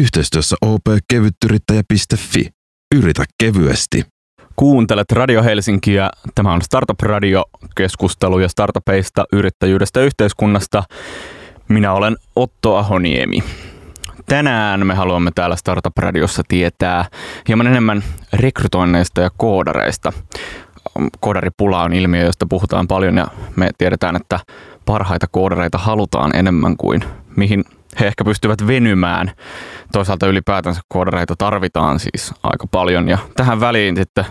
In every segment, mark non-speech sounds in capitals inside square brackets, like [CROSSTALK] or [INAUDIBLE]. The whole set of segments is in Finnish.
Yhteistyössä opkevyttyrittäjä.fi. Yritä kevyesti. Kuuntelet Radio Helsinkiä. Tämä on Startup Radio, keskusteluja startupeista, yrittäjyydestä yhteiskunnasta. Minä olen Otto Ahoniemi. Tänään me haluamme täällä Startup Radiossa tietää hieman enemmän rekrytoinneista ja koodareista. Koodaripula on ilmiö, josta puhutaan paljon ja me tiedetään, että parhaita koodareita halutaan enemmän kuin mihin he ehkä pystyvät venymään. Toisaalta ylipäätänsä koodareita tarvitaan siis aika paljon ja tähän väliin sitten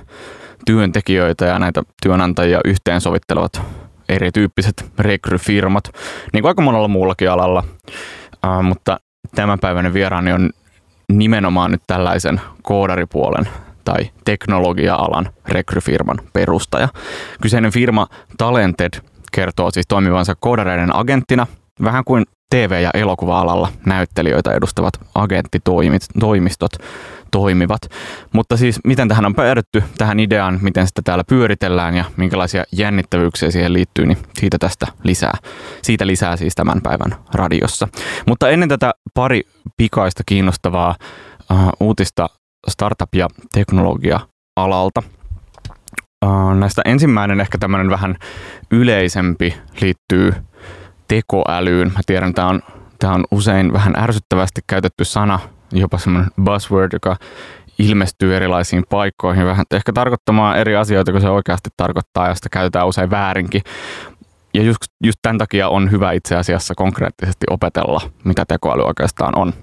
työntekijöitä ja näitä työnantajia yhteensovittelevat erityyppiset rekryfirmat, niin kuin aika monella muullakin alalla. Uh, mutta tämänpäiväinen vieraani on nimenomaan nyt tällaisen koodaripuolen tai teknologia-alan rekryfirman perustaja. Kyseinen firma Talented kertoo siis toimivansa koodareiden agenttina, vähän kuin TV- ja elokuva-alalla näyttelijöitä edustavat agenttitoimistot toimivat. Mutta siis miten tähän on päädytty, tähän ideaan, miten sitä täällä pyöritellään ja minkälaisia jännittävyyksiä siihen liittyy, niin siitä tästä lisää. Siitä lisää siis tämän päivän radiossa. Mutta ennen tätä pari pikaista kiinnostavaa uh, uutista startup- ja teknologia-alalta. Uh, näistä ensimmäinen ehkä tämmöinen vähän yleisempi liittyy tekoälyyn. Mä tiedän, tämä on, tämä on usein vähän ärsyttävästi käytetty sana, jopa semmoinen buzzword, joka ilmestyy erilaisiin paikkoihin vähän ehkä tarkoittamaan eri asioita kuin se oikeasti tarkoittaa ja sitä käytetään usein väärinkin. Ja just, just tämän takia on hyvä itse asiassa konkreettisesti opetella, mitä tekoäly oikeastaan on.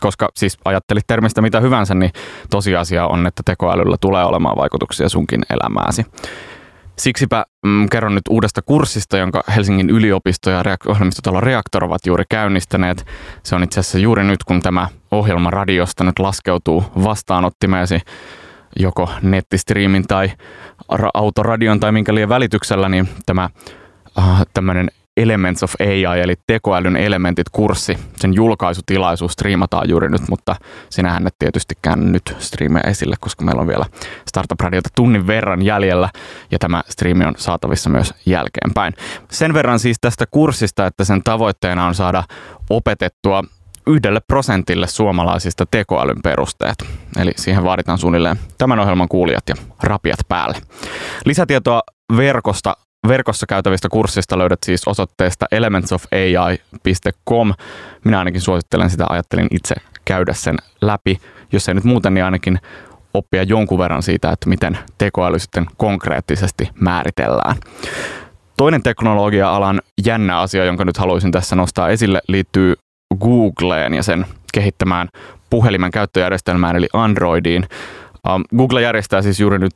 Koska siis ajattelit termistä mitä hyvänsä, niin tosiasia on, että tekoälyllä tulee olemaan vaikutuksia sunkin elämääsi. Siksipä mm, kerron nyt uudesta kurssista, jonka Helsingin yliopisto ja ohjelmistotalo Reaktor ovat juuri käynnistäneet. Se on itse asiassa juuri nyt, kun tämä ohjelma radiosta nyt laskeutuu vastaanottimeesi joko nettistriimin tai autoradion tai minkä liian välityksellä, niin tämä äh, tämmöinen Elements of AI, eli tekoälyn elementit kurssi. Sen julkaisutilaisuus striimataan juuri nyt, mutta sinähän et tietystikään nyt striime esille, koska meillä on vielä Startup Radiota tunnin verran jäljellä ja tämä striimi on saatavissa myös jälkeenpäin. Sen verran siis tästä kurssista, että sen tavoitteena on saada opetettua yhdelle prosentille suomalaisista tekoälyn perusteet. Eli siihen vaaditaan suunnilleen tämän ohjelman kuulijat ja rapiat päälle. Lisätietoa verkosta verkossa käytävistä kurssista löydät siis osoitteesta elementsofai.com. Minä ainakin suosittelen sitä, ajattelin itse käydä sen läpi. Jos ei nyt muuten, niin ainakin oppia jonkun verran siitä, että miten tekoäly sitten konkreettisesti määritellään. Toinen teknologia-alan jännä asia, jonka nyt haluaisin tässä nostaa esille, liittyy Googleen ja sen kehittämään puhelimen käyttöjärjestelmään eli Androidiin. Google järjestää siis juuri nyt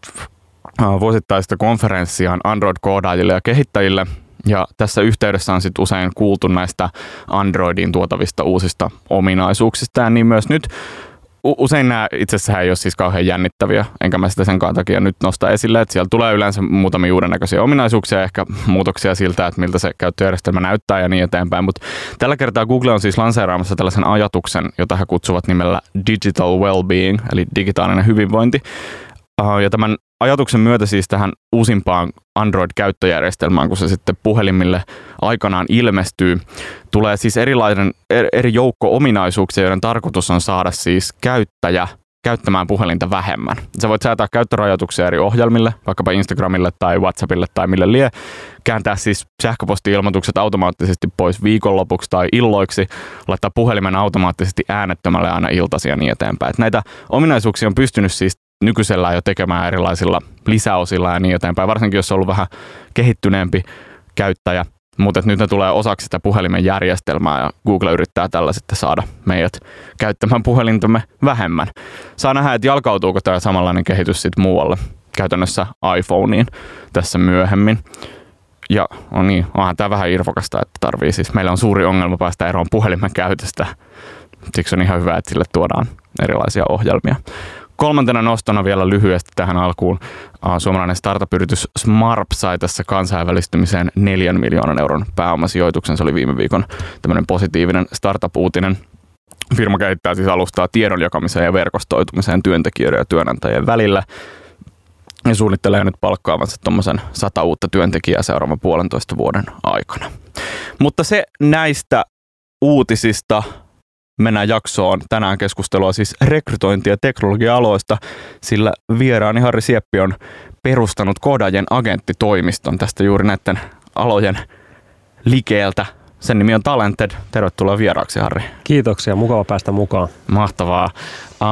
vuosittaista konferenssiaan Android-koodaajille ja kehittäjille. Ja tässä yhteydessä on sitten usein kuultu näistä Androidin tuotavista uusista ominaisuuksista, ja niin myös nyt. Usein nämä itse asiassa ei ole siis kauhean jännittäviä, enkä mä sitä sen takia nyt nosta esille, että siellä tulee yleensä muutamia uuden näköisiä ominaisuuksia, ehkä muutoksia siltä, että miltä se käyttöjärjestelmä näyttää ja niin eteenpäin, mutta tällä kertaa Google on siis lanseeraamassa tällaisen ajatuksen, jota he kutsuvat nimellä Digital Wellbeing, eli digitaalinen hyvinvointi, ja tämän ajatuksen myötä siis tähän uusimpaan Android-käyttöjärjestelmään, kun se sitten puhelimille aikanaan ilmestyy, tulee siis erilainen, eri joukko ominaisuuksia, joiden tarkoitus on saada siis käyttäjä käyttämään puhelinta vähemmän. Sä voit säätää käyttörajoituksia eri ohjelmille, vaikkapa Instagramille tai Whatsappille tai mille lie, kääntää siis sähköposti-ilmoitukset automaattisesti pois viikonlopuksi tai illoiksi, laittaa puhelimen automaattisesti äänettömälle aina iltasi ja niin eteenpäin. Et näitä ominaisuuksia on pystynyt siis nykyisellään jo tekemään erilaisilla lisäosilla ja niin eteenpäin, varsinkin jos on ollut vähän kehittyneempi käyttäjä. Mutta nyt ne tulee osaksi sitä puhelimen järjestelmää ja Google yrittää tällä sitten saada meidät käyttämään puhelintamme vähemmän. Saa nähdä, että jalkautuuko tämä samanlainen kehitys sitten muualle, käytännössä iPhoneen tässä myöhemmin. Ja on niin, onhan tämä vähän irvokasta, että tarvii siis, meillä on suuri ongelma päästä eroon puhelimen käytöstä. Siksi on ihan hyvä, että sille tuodaan erilaisia ohjelmia. Kolmantena nostona vielä lyhyesti tähän alkuun. Suomalainen startup-yritys Smarp sai tässä kansainvälistymiseen neljän miljoonan euron pääomasijoituksen. Se oli viime viikon tämmöinen positiivinen startup-uutinen. Firma kehittää siis alustaa tiedon jakamiseen ja verkostoitumiseen työntekijöiden ja työnantajien välillä. Ja suunnittelee nyt palkkaavansa tuommoisen sata uutta työntekijää seuraavan puolentoista vuoden aikana. Mutta se näistä uutisista mennään jaksoon. Tänään keskustelua siis rekrytointi- ja teknologia-aloista, sillä vieraani Harri Sieppi on perustanut koodaajien agenttitoimiston tästä juuri näiden alojen likeeltä. Sen nimi on Talented. Tervetuloa vieraaksi, Harri. Kiitoksia, mukava päästä mukaan. Mahtavaa.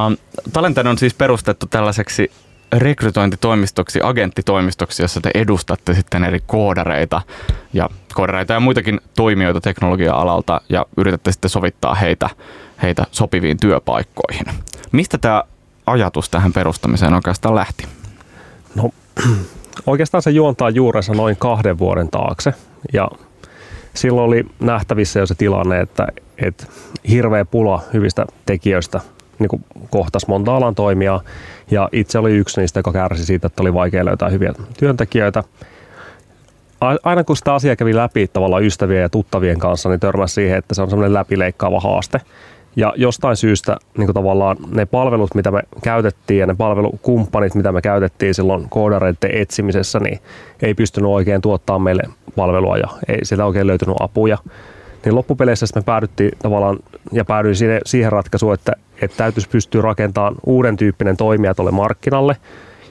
Um, Talented on siis perustettu tällaiseksi rekrytointitoimistoksi, agenttitoimistoksi, jossa te edustatte sitten eri koodareita ja koodareita ja muitakin toimijoita teknologia-alalta ja yritätte sitten sovittaa heitä, heitä sopiviin työpaikkoihin. Mistä tämä ajatus tähän perustamiseen oikeastaan lähti? No [CLEARS THROAT] oikeastaan se juontaa juurensa noin kahden vuoden taakse ja silloin oli nähtävissä jo se tilanne, että, että hirveä pula hyvistä tekijöistä niin kuin kohtas monta alan toimijaa ja itse oli yksi niistä, joka kärsi siitä, että oli vaikea löytää hyviä työntekijöitä. Aina kun sitä asiaa kävi läpi tavallaan ystävien ja tuttavien kanssa, niin törmäsi siihen, että se on semmoinen läpileikkaava haaste. Ja jostain syystä niin tavallaan ne palvelut, mitä me käytettiin ja ne palvelukumppanit, mitä me käytettiin silloin koodareiden etsimisessä, niin ei pystynyt oikein tuottaa meille palvelua ja ei sieltä oikein löytynyt apuja. Niin loppupeleissä me päädyttiin tavallaan ja päädyin siihen, siihen ratkaisuun, että, että täytyisi pystyä rakentamaan uuden tyyppinen toimija tuolle markkinalle,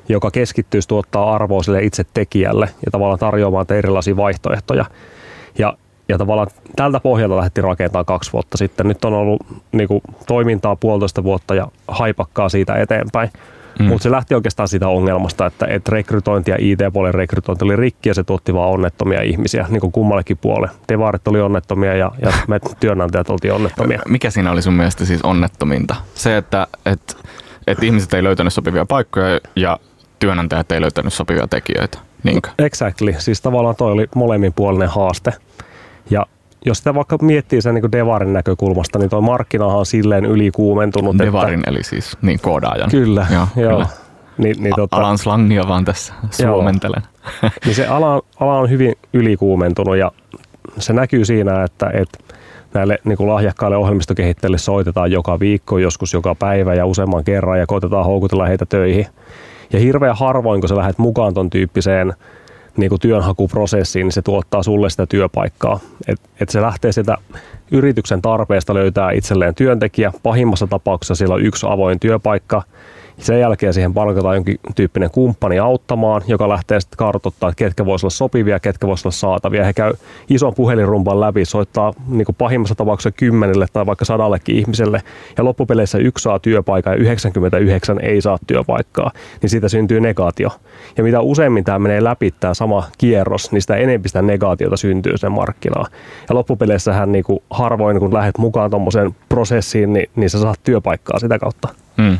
joka keskittyisi tuottaa arvoa sille itse tekijälle ja tavallaan tarjoamaan erilaisia vaihtoehtoja. Ja, ja tavallaan tältä pohjalta lähdettiin rakentamaan kaksi vuotta sitten. Nyt on ollut niin kuin, toimintaa puolitoista vuotta ja haipakkaa siitä eteenpäin. Mm. Mutta se lähti oikeastaan siitä ongelmasta, että, että rekrytointi ja IT-puolen rekrytointi oli rikki ja se tuotti vaan onnettomia ihmisiä, niin kuin kummallekin puolelle. Devarit oli onnettomia ja, ja [LAUGHS] me työnantajat oltiin onnettomia. Mikä siinä oli sun mielestä siis onnettominta? Se, että, että, että ihmiset ei löytänyt sopivia paikkoja ja työnantajat ei löytänyt sopivia tekijöitä. Niinkö? Exactly. Siis tavallaan toi oli molemminpuolinen haaste. Ja jos sitä vaikka miettii sen niin Devarin näkökulmasta, niin tuo markkinahan on silleen ylikuumentunut. Devarin että, eli siis niin koodaajan. Kyllä, joo. joo. Kyllä. Niin, niin, tota, alan slangia vaan tässä suomentelen. [LAUGHS] niin se ala, ala on hyvin ylikuumentunut ja se näkyy siinä, että, että näille niin kuin lahjakkaille ohjelmistokehittäjille soitetaan joka viikko, joskus joka päivä ja useamman kerran ja koitetaan houkutella heitä töihin. Ja hirveän harvoin, kun sä lähdet mukaan ton tyyppiseen niin kuin työnhakuprosessiin, niin se tuottaa sulle sitä työpaikkaa. Et, et se lähtee sieltä yrityksen tarpeesta löytää itselleen työntekijä. Pahimmassa tapauksessa siellä on yksi avoin työpaikka – sen jälkeen siihen palkataan jonkin tyyppinen kumppani auttamaan, joka lähtee sitten kartoittamaan, että ketkä voisivat olla sopivia, ketkä voisivat olla saatavia. He käy ison puhelinrumpan läpi, soittaa niin kuin pahimmassa tapauksessa kymmenelle tai vaikka sadallekin ihmiselle, ja loppupeleissä yksi saa työpaikan ja 99 ei saa työpaikkaa, niin siitä syntyy negaatio. Ja mitä useimmin tämä menee läpi, tämä sama kierros, niin sitä enemmän sitä negaatiota syntyy sen markkinaan. Ja loppupeleissä hän niin kuin harvoin, kun lähdet mukaan tuommoiseen prosessiin, niin, niin sä saat työpaikkaa sitä kautta. Hmm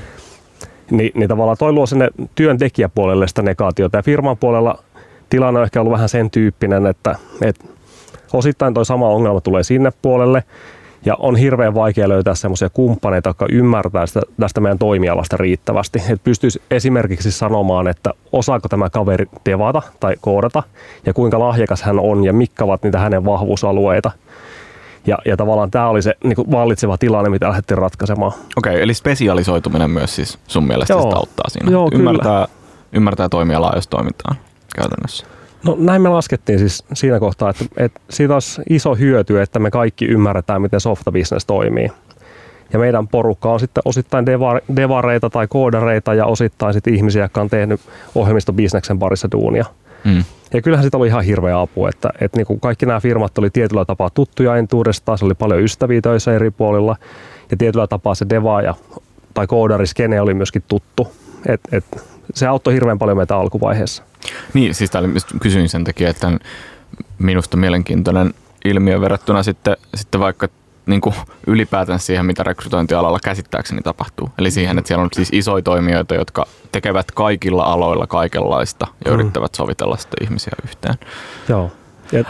niin, niin tavallaan toi luo sinne työntekijäpuolelle sitä negaatiota. Ja firman puolella tilanne on ehkä ollut vähän sen tyyppinen, että, että osittain toi sama ongelma tulee sinne puolelle, ja on hirveän vaikea löytää semmoisia kumppaneita, jotka ymmärtää sitä, tästä meidän toimialasta riittävästi. Että pystyisi esimerkiksi sanomaan, että osaako tämä kaveri devata tai koodata, ja kuinka lahjakas hän on, ja mitkä ovat niitä hänen vahvuusalueita. Ja, ja tavallaan tämä oli se niin kuin vallitseva tilanne, mitä lähdettiin ratkaisemaan. Okei, okay, eli spesialisoituminen myös siis sun mielestä Joo. auttaa siinä. Joo, ymmärtää, kyllä. ymmärtää toimialaa, jos toimitaan käytännössä. No näin me laskettiin siis siinä kohtaa, että, että siitä olisi iso hyöty, että me kaikki ymmärretään, miten softabusiness toimii. Ja meidän porukka on sitten osittain devareita tai koodareita ja osittain sitten ihmisiä, jotka on tehnyt ohjelmistobisneksen parissa duunia. Mm. Ja kyllähän siitä oli ihan hirveä apu, että, että niin kuin kaikki nämä firmat oli tietyllä tapaa tuttuja entuudestaan, se oli paljon ystäviä töissä eri puolilla ja tietyllä tapaa se deva ja, tai koodariskene oli myöskin tuttu. Et, et, se auttoi hirveän paljon meitä alkuvaiheessa. Niin, siis täällä kysyin sen takia, että minusta mielenkiintoinen ilmiö verrattuna sitten, sitten vaikka niin kuin ylipäätään siihen, mitä rekrytointialalla käsittääkseni tapahtuu. Eli siihen, että siellä on siis isoja toimijoita, jotka tekevät kaikilla aloilla kaikenlaista ja mm. yrittävät sovitella sitä ihmisiä yhteen. Joo. Ja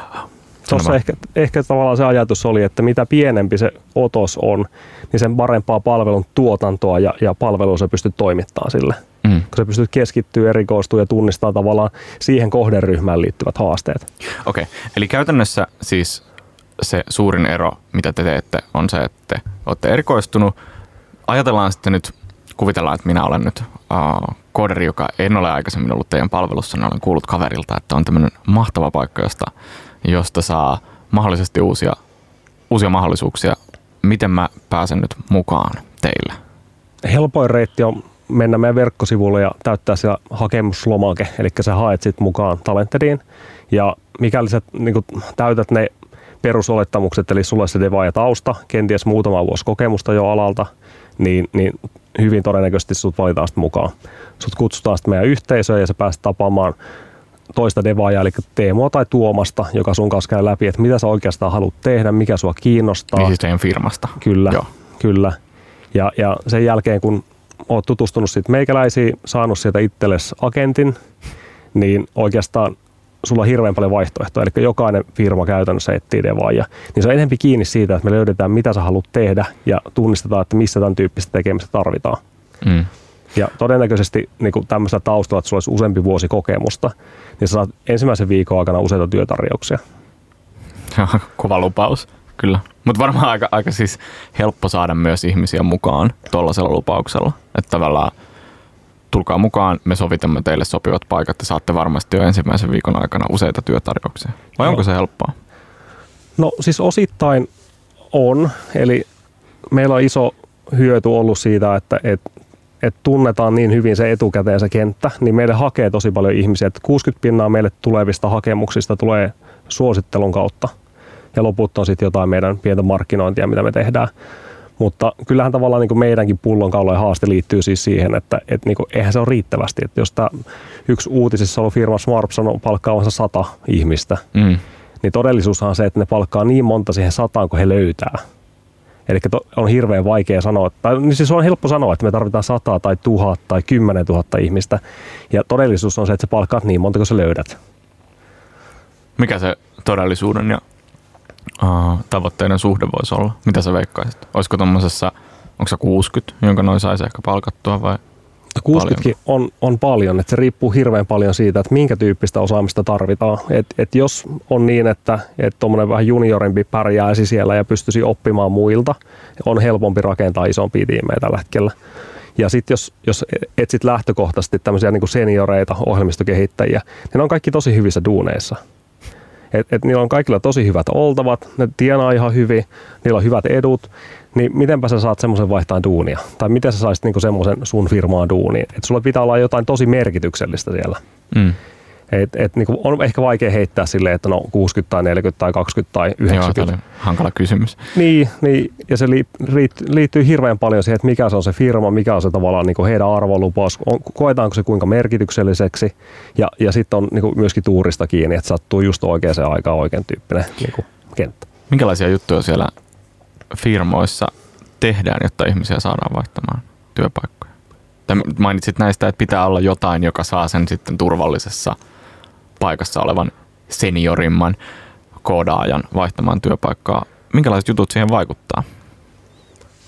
tuossa ehkä, ehkä tavallaan se ajatus oli, että mitä pienempi se otos on, niin sen parempaa palvelun tuotantoa ja, ja palvelua se pystyt toimittamaan sille. Mm. Kun se pystyt keskittyä, erikoistumaan ja tunnistaa tavallaan siihen kohderyhmään liittyvät haasteet. Okei, okay. eli käytännössä siis se suurin ero, mitä te teette, on se, että te olette erikoistunut. Ajatellaan sitten nyt, kuvitellaan, että minä olen nyt uh, kooderi, joka en ole aikaisemmin ollut teidän palvelussa, niin olen kuullut kaverilta, että on tämmöinen mahtava paikka, josta, josta saa mahdollisesti uusia, uusia mahdollisuuksia miten mä pääsen nyt mukaan teille? Helpoin reitti on mennä meidän verkkosivulle ja täyttää siellä hakemuslomake, eli sä haet sit mukaan Talentediin. Ja mikäli sä niin täytät ne perusolettamukset, eli sulle se devaa ja tausta, kenties muutama vuosi kokemusta jo alalta, niin, niin hyvin todennäköisesti sut valitaan sitten mukaan. Sut kutsutaan sitten meidän yhteisöön ja sä pääset tapaamaan toista devaajaa, eli Teemoa tai Tuomasta, joka sun kanssa käy läpi, että mitä sä oikeastaan haluat tehdä, mikä sua kiinnostaa. Niin siis teidän firmasta. Kyllä, Joo. kyllä. Ja, ja sen jälkeen, kun oot tutustunut sitten meikäläisiin, saanut sieltä itsellesi agentin, niin oikeastaan sulla on hirveän paljon vaihtoehtoja, eli jokainen firma käytännössä etsii devaaja. Niin se on enemmän kiinni siitä, että me löydetään, mitä sä haluat tehdä ja tunnistetaan, että missä tämän tyyppistä tekemistä tarvitaan. Mm. Ja todennäköisesti niin tämmöisellä taustalla, että sulla olisi useampi vuosi kokemusta, niin sä saat ensimmäisen viikon aikana useita työtarjouksia. [LAUGHS] Kova lupaus, kyllä. Mutta varmaan aika, aika siis helppo saada myös ihmisiä mukaan tuollaisella lupauksella. Että tavallaan tulkaa mukaan, me sovitamme teille sopivat paikat ja saatte varmasti jo ensimmäisen viikon aikana useita työtarjouksia. Vai no. onko se helppoa? No siis osittain on, eli meillä on iso hyöty ollut siitä, että, että että tunnetaan niin hyvin se etukäteen se kenttä, niin meille hakee tosi paljon ihmisiä. Että 60 pinnaa meille tulevista hakemuksista tulee suosittelun kautta. Ja loput on sitten jotain meidän pientä markkinointia, mitä me tehdään. Mutta kyllähän tavallaan niin kuin meidänkin pullonkaulojen haaste liittyy siis siihen, että, että niin kuin, eihän se ole riittävästi. Että jos tämä yksi uutisissa ollut firma Smart sanoo palkkaavansa sata ihmistä, mm. niin todellisuushan on se, että ne palkkaa niin monta siihen sataan, kun he löytää. Eli on hirveän vaikea sanoa, tai niin siis on helppo sanoa, että me tarvitaan sata tai tuhat tai kymmenen tuhatta ihmistä. Ja todellisuus on se, että sä palkkaat niin monta kuin sä löydät. Mikä se todellisuuden ja uh, tavoitteiden suhde voisi olla? Mitä sä veikkaisit? Olisiko tuommoisessa, onko se 60, jonka noin saisi ehkä palkattua vai 60 on, on paljon, että se riippuu hirveän paljon siitä, että minkä tyyppistä osaamista tarvitaan. Et, et jos on niin, että tuommoinen vähän juniorimpi pärjäisi siellä ja pystyisi oppimaan muilta, on helpompi rakentaa isompia tiimejä tällä hetkellä. Ja sitten jos, jos etsit lähtökohtaisesti tämmöisiä niin senioreita, ohjelmistokehittäjiä, niin ne on kaikki tosi hyvissä duuneissa. Et, et niillä on kaikilla tosi hyvät oltavat, ne tienaa ihan hyvin, niillä on hyvät edut, niin mitenpä sä saat semmoisen vaihtaa duunia? Tai miten sä saisit niinku semmoisen sun firmaan duuniin? Että sulla pitää olla jotain tosi merkityksellistä siellä. Mm. Et, et niinku on ehkä vaikea heittää silleen, että no 60 tai 40 tai 20 tai 90. Joo, hankala kysymys. Niin, niin ja se liittyy hirveän paljon siihen, että mikä se on se firma, mikä on se tavallaan niinku heidän arvolupaus, on, koetaanko se kuinka merkitykselliseksi ja, ja sitten on niinku myöskin tuurista kiinni, että sattuu just oikeaan aikaan oikein tyyppinen niinku kenttä. Minkälaisia juttuja siellä firmoissa tehdään, jotta ihmisiä saadaan vaihtamaan työpaikkoja? Tai mainitsit näistä, että pitää olla jotain, joka saa sen sitten turvallisessa paikassa olevan seniorimman koodaajan vaihtamaan työpaikkaa. Minkälaiset jutut siihen vaikuttaa?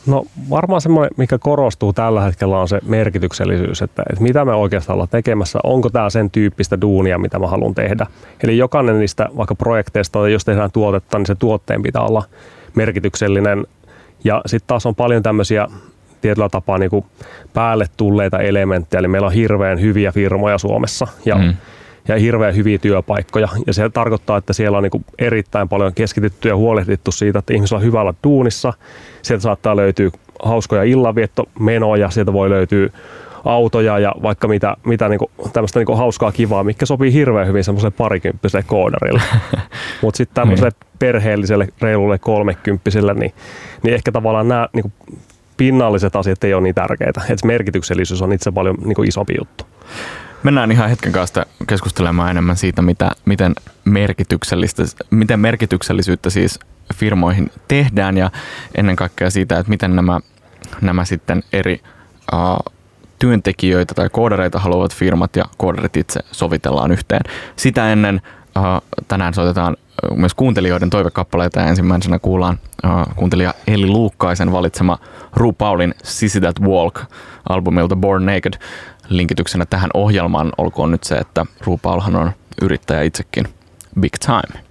No varmaan semmoinen, mikä korostuu tällä hetkellä on se merkityksellisyys, että, että mitä me oikeastaan ollaan tekemässä, onko tämä sen tyyppistä duunia, mitä mä haluan tehdä. Eli jokainen niistä vaikka projekteista, jos tehdään tuotetta, niin se tuotteen pitää olla merkityksellinen. Ja sitten taas on paljon tämmöisiä tietyllä tapaa niin kuin päälle tulleita elementtejä, eli meillä on hirveän hyviä firmoja Suomessa ja, mm. Ja hirveän hyviä työpaikkoja. Ja se tarkoittaa, että siellä on niin erittäin paljon keskitytty ja huolehdittu siitä, että ihmisillä on hyvällä duunissa. Sieltä saattaa löytyä hauskoja illanviettomenoja, sieltä voi löytyä autoja ja vaikka mitä, mitä niinku, tämmöistä niinku hauskaa kivaa, mikä sopii hirveän hyvin semmoiselle parikymppiselle koodarille. [LAUGHS] Mutta sitten tämmöiselle niin. perheelliselle reilulle kolmekymppiselle, niin, niin ehkä tavallaan nämä niinku, pinnalliset asiat ei ole niin tärkeitä. Et merkityksellisyys on itse paljon niinku, isompi juttu. Mennään ihan hetken kanssa keskustelemaan enemmän siitä, mitä, miten, merkityksellistä, miten merkityksellisyyttä siis firmoihin tehdään ja ennen kaikkea siitä, että miten nämä, nämä sitten eri uh, työntekijöitä tai koodareita haluavat firmat ja koodarit itse sovitellaan yhteen. Sitä ennen uh, tänään soitetaan myös kuuntelijoiden toivekappaleita ensimmäisenä kuullaan uh, kuuntelija Eli Luukkaisen valitsema Ru Paulin Sissy That Walk albumilta Born Naked. Linkityksenä tähän ohjelmaan olkoon nyt se, että Ru Paulhan on yrittäjä itsekin big time.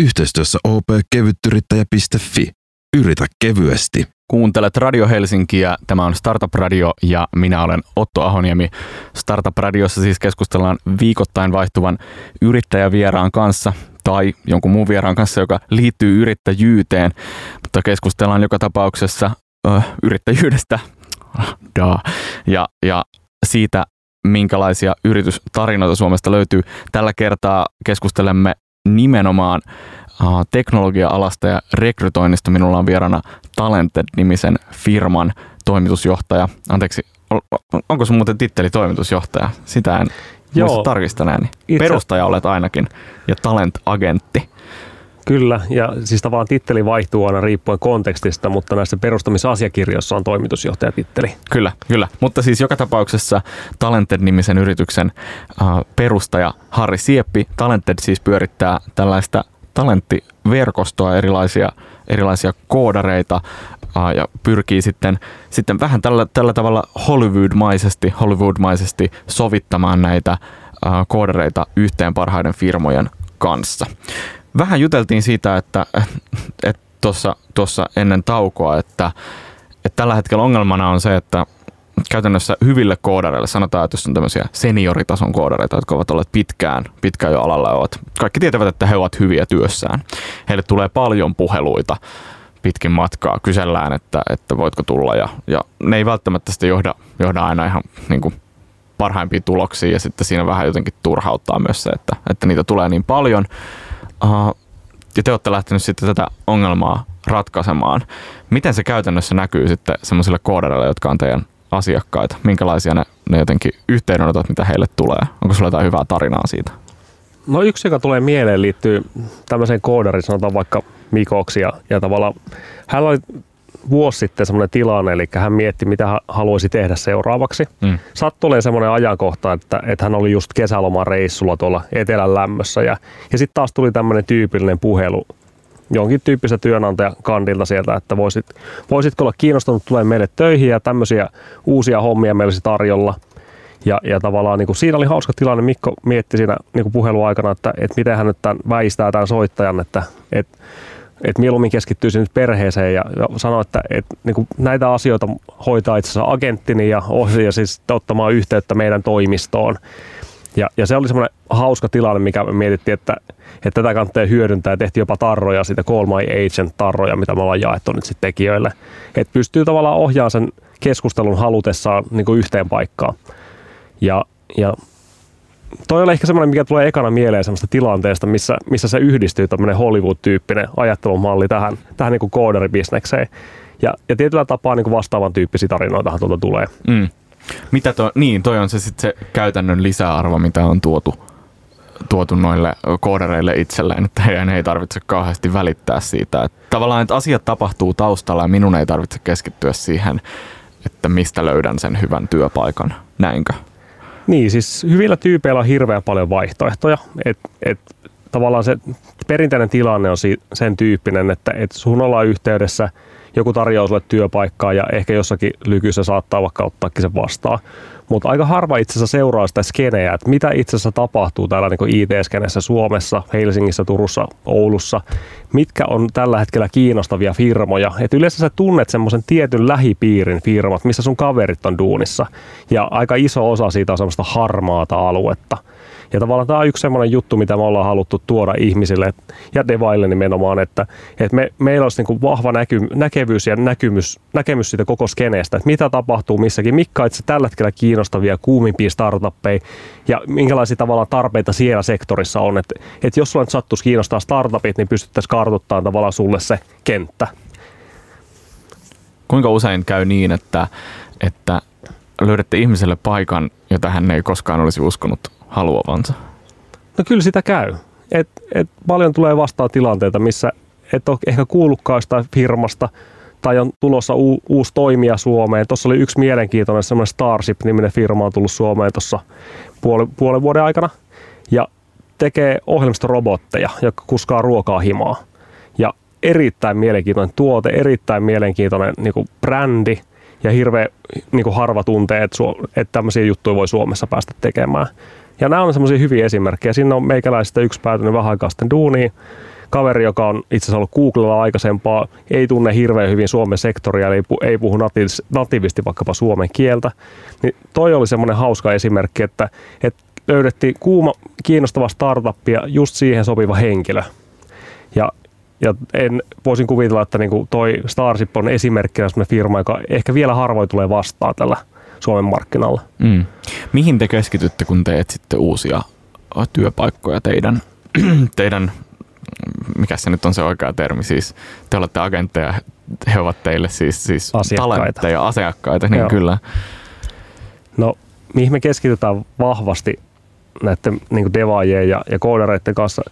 Yhteistyössä opkevyttyrittäjä.fi. Yritä kevyesti. Kuuntelet Radio Helsinkiä, tämä on Startup Radio ja minä olen Otto Ahoniemi. Startup Radiossa siis keskustellaan viikoittain vaihtuvan yrittäjävieraan kanssa tai jonkun muun vieraan kanssa, joka liittyy yrittäjyyteen, mutta keskustellaan joka tapauksessa ö, yrittäjyydestä ja, ja siitä, minkälaisia yritystarinoita Suomesta löytyy. Tällä kertaa keskustelemme nimenomaan teknologia-alasta ja rekrytoinnista. Minulla on vieraana Talented-nimisen firman toimitusjohtaja. Anteeksi, onko sun muuten titteli toimitusjohtaja? Sitä en Joo. muista tarkistaneeni. Itse... Perustaja olet ainakin ja talent-agentti. Kyllä, ja siis tavallaan titteli vaihtuu aina riippuen kontekstista, mutta näissä perustamisasiakirjoissa on toimitusjohtajatitteli. Kyllä, kyllä. Mutta siis joka tapauksessa Talented-nimisen yrityksen uh, perustaja Harri Sieppi. Talented siis pyörittää tällaista talenttiverkostoa, erilaisia, erilaisia koodareita ja pyrkii sitten, sitten vähän tällä, tällä tavalla Hollywood-maisesti, Hollywood-maisesti sovittamaan näitä koodareita yhteen parhaiden firmojen kanssa. Vähän juteltiin siitä, että tuossa ennen taukoa, että, että tällä hetkellä ongelmana on se, että käytännössä hyville koodareille, sanotaan, että jos on tämmöisiä senioritason koodareita, jotka ovat olleet pitkään, pitkään jo alalla, ovat, kaikki tietävät, että he ovat hyviä työssään. Heille tulee paljon puheluita pitkin matkaa, kysellään, että, että voitko tulla ja, ja ne ei välttämättä sitten johda, johda aina ihan niin kuin parhaimpiin tuloksiin ja sitten siinä vähän jotenkin turhauttaa myös se, että, että niitä tulee niin paljon. Uh, ja te olette lähtenyt sitten tätä ongelmaa ratkaisemaan. Miten se käytännössä näkyy sitten semmoisille koodareille, jotka on teidän asiakkaita? Minkälaisia ne, ne jotenkin yhteydenotot, mitä heille tulee? Onko sulla jotain hyvää tarinaa siitä? No yksi, joka tulee mieleen, liittyy tämmöiseen koodariin, sanotaan vaikka Mikoksi. Ja, ja tavallaan hän oli vuosi sitten semmoinen tilanne, eli hän mietti, mitä hän haluaisi tehdä seuraavaksi. Mm. Sattui semmoinen ajankohta, että, että hän oli just kesäloman reissulla tuolla etelän lämmössä. Ja, ja sitten taas tuli tämmöinen tyypillinen puhelu jonkin tyyppistä työnantajan kandilta sieltä, että voisit, voisitko olla kiinnostunut tulee meille töihin ja tämmöisiä uusia hommia meillä olisi tarjolla. Ja, ja tavallaan niin kuin siinä oli hauska tilanne. Mikko mietti siinä niin kuin puheluaikana, että, että miten hän nyt tämän, väistää tämän soittajan, että, että että mieluummin keskittyisi nyt perheeseen ja, ja sanoi, että, että niin kuin näitä asioita hoitaa itse asiassa agenttini ja ohjaa siis ottamaan yhteyttä meidän toimistoon. Ja, ja se oli semmoinen hauska tilanne, mikä me mietittiin, että, että tätä kannattaa hyödyntää tehtiin jopa tarroja, sitä Call My Agent-tarroja, mitä me ollaan jaettu nyt sitten tekijöille. Että pystyy tavallaan ohjaamaan sen keskustelun halutessaan niin kuin yhteen paikkaan. Ja, ja toi oli ehkä semmoinen, mikä tulee ekana mieleen semmoista tilanteesta, missä, missä se yhdistyy tämmöinen Hollywood-tyyppinen ajattelumalli tähän, tähän niin kuin kooderibisnekseen. Ja, ja tietyllä tapaa niin kuin vastaavan tyyppisiä tarinoitahan tuolta tulee. Mm. Mitä to, niin, toi on se sitten se käytännön lisäarvo, mitä on tuotu, tuotu noille koodereille itselleen, että heidän ei tarvitse kauheasti välittää siitä. Että tavallaan, että asiat tapahtuu taustalla ja minun ei tarvitse keskittyä siihen, että mistä löydän sen hyvän työpaikan. Näinkö? Niin, siis hyvillä tyypeillä on hirveän paljon vaihtoehtoja. Et, et, tavallaan se perinteinen tilanne on sen tyyppinen, että et sun ollaan yhteydessä, joku tarjoaa sulle työpaikkaa ja ehkä jossakin lykyssä saattaa vaikka ottaakin sen vastaan. Mutta aika harva itse asiassa seuraa sitä skeneä, että mitä itse asiassa tapahtuu täällä niin IT-skenessä Suomessa, Helsingissä, Turussa, Oulussa. Mitkä on tällä hetkellä kiinnostavia firmoja. Et yleensä sä tunnet semmoisen tietyn lähipiirin firmat, missä sun kaverit on duunissa. Ja aika iso osa siitä on semmoista harmaata aluetta. Ja tavallaan tämä on yksi semmoinen juttu, mitä me ollaan haluttu tuoda ihmisille ja devaille nimenomaan, että, että me, meillä olisi niin vahva näky, näkevyys ja näkymys, näkemys siitä koko skeneestä, että mitä tapahtuu missäkin, mikä itse tällä hetkellä kiinnostavia, kuumimpia startuppeja ja minkälaisia tavallaan tarpeita siellä sektorissa on. Että, että jos sulla nyt sattuisi kiinnostaa startupit, niin pystyttäisiin kartoittamaan tavallaan sulle se kenttä. Kuinka usein käy niin, että, että löydätte ihmiselle paikan, jota hän ei koskaan olisi uskonut haluavansa? No kyllä sitä käy. Et, et paljon tulee vastaan tilanteita, missä et ole ehkä kuullutkaan firmasta tai on tulossa u, uusi toimija Suomeen. Tuossa oli yksi mielenkiintoinen semmoinen Starship-niminen firma on tullut Suomeen tuossa puoli, puolen vuoden aikana ja tekee ohjelmistorobotteja, jotka kuskaa ruokaa himaa. Ja erittäin mielenkiintoinen tuote, erittäin mielenkiintoinen niin brändi ja hirveän niin kuin harva tuntee, että, että tämmöisiä juttuja voi Suomessa päästä tekemään. Ja nämä on semmoisia hyviä esimerkkejä. Siinä on meikäläisistä yksi päätynyt vähän aikaa sitten duuniin, kaveri, joka on itse asiassa ollut Googlella aikaisempaa, ei tunne hirveän hyvin Suomen sektoria, eli ei puhu natiivisti vaikkapa suomen kieltä. Niin toi oli semmoinen hauska esimerkki, että, että löydettiin kuuma, kiinnostava startup ja just siihen sopiva henkilö. Ja, ja en, voisin kuvitella, että niin kuin toi Starship on esimerkkinä sellainen firma, joka ehkä vielä harvoin tulee vastaan tällä Suomen markkinalla. Mm. Mihin te keskitytte, kun te etsitte uusia työpaikkoja teidän, [CLEARS THROAT] teidän mikä se nyt on se oikea termi, siis te olette agentteja, he ovat teille siis, siis asiakkaita. ja asiakkaita, niin Joo. kyllä. No, mihin me keskitytään vahvasti näiden niin devaajien ja, ja koodareiden kanssa,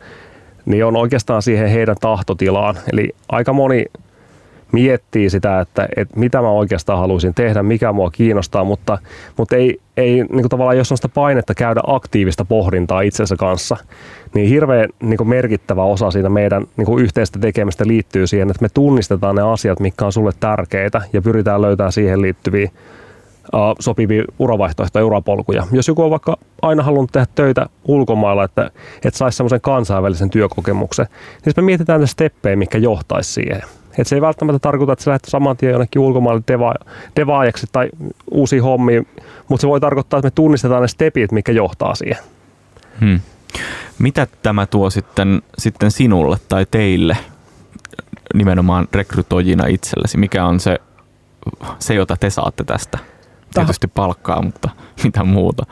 niin on oikeastaan siihen heidän tahtotilaan. Eli aika moni miettii sitä, että, että mitä mä oikeastaan haluaisin tehdä, mikä mua kiinnostaa, mutta, mutta ei, ei niin kuin tavallaan jos on sitä painetta käydä aktiivista pohdintaa itsensä kanssa, niin hirveän niin kuin merkittävä osa siitä meidän niin kuin yhteistä tekemistä liittyy siihen, että me tunnistetaan ne asiat, mitkä on sulle tärkeitä ja pyritään löytämään siihen liittyviä sopivia uravaihtoehtoja, urapolkuja. Jos joku on vaikka aina halunnut tehdä töitä ulkomailla, että, että saisi semmoisen kansainvälisen työkokemuksen, niin me mietitään ne steppejä, mikä johtaisi siihen. Et se ei välttämättä tarkoita, että sä lähdet saman tien jonnekin ulkomaille deva, devaajaksi tai uusiin hommiin, mutta se voi tarkoittaa, että me tunnistetaan ne stepit, mikä johtaa siihen. Hmm. Mitä tämä tuo sitten, sitten sinulle tai teille nimenomaan rekrytoijina itsellesi? Mikä on se, se, jota te saatte tästä? Tietysti palkkaa, mutta [LAUGHS] mitä muuta?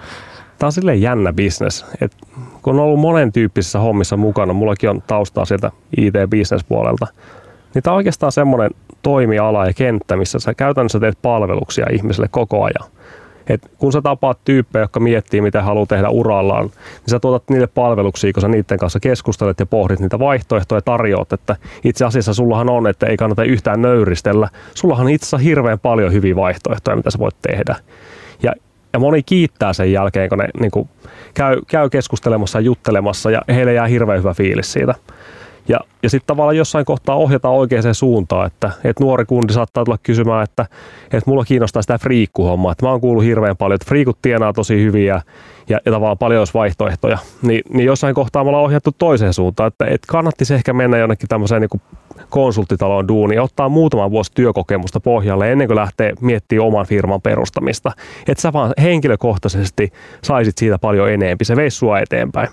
Tämä on silleen jännä bisnes. Et kun on ollut monen tyyppisissä hommissa mukana, mullakin on taustaa sieltä IT-bisnespuolelta, niin tämä on oikeastaan semmoinen toimiala ja kenttä, missä sä käytännössä teet palveluksia ihmisille koko ajan. Et kun sä tapaat tyyppejä, jotka miettii, mitä haluaa tehdä urallaan, niin sä tuotat niille palveluksia, kun sä niiden kanssa keskustelet ja pohdit niitä vaihtoehtoja ja tarjoat, että itse asiassa sullahan on, että ei kannata yhtään nöyristellä. Sullahan itse asiassa hirveän paljon hyviä vaihtoehtoja, mitä sä voit tehdä. Ja, ja moni kiittää sen jälkeen, kun ne niin kuin, käy, käy keskustelemassa ja juttelemassa ja heille jää hirveän hyvä fiilis siitä. Ja, ja sitten tavallaan jossain kohtaa ohjataan oikeaan suuntaan, että, että nuori kundi saattaa tulla kysymään, että, että mulla kiinnostaa sitä friikkuhommaa, että mä oon kuullut hirveän paljon, että friikut tienaa tosi hyviä ja, ja tavallaan paljon olisi vaihtoehtoja, Ni, niin jossain kohtaa me ollaan ohjattu toiseen suuntaan, että, että kannattisi ehkä mennä jonnekin tämmöiseen niin konsulttitaloon duuniin ja ottaa muutaman vuosi työkokemusta pohjalle ennen kuin lähtee miettimään oman firman perustamista. Että sä vaan henkilökohtaisesti saisit siitä paljon enemmän, se veisi sua eteenpäin.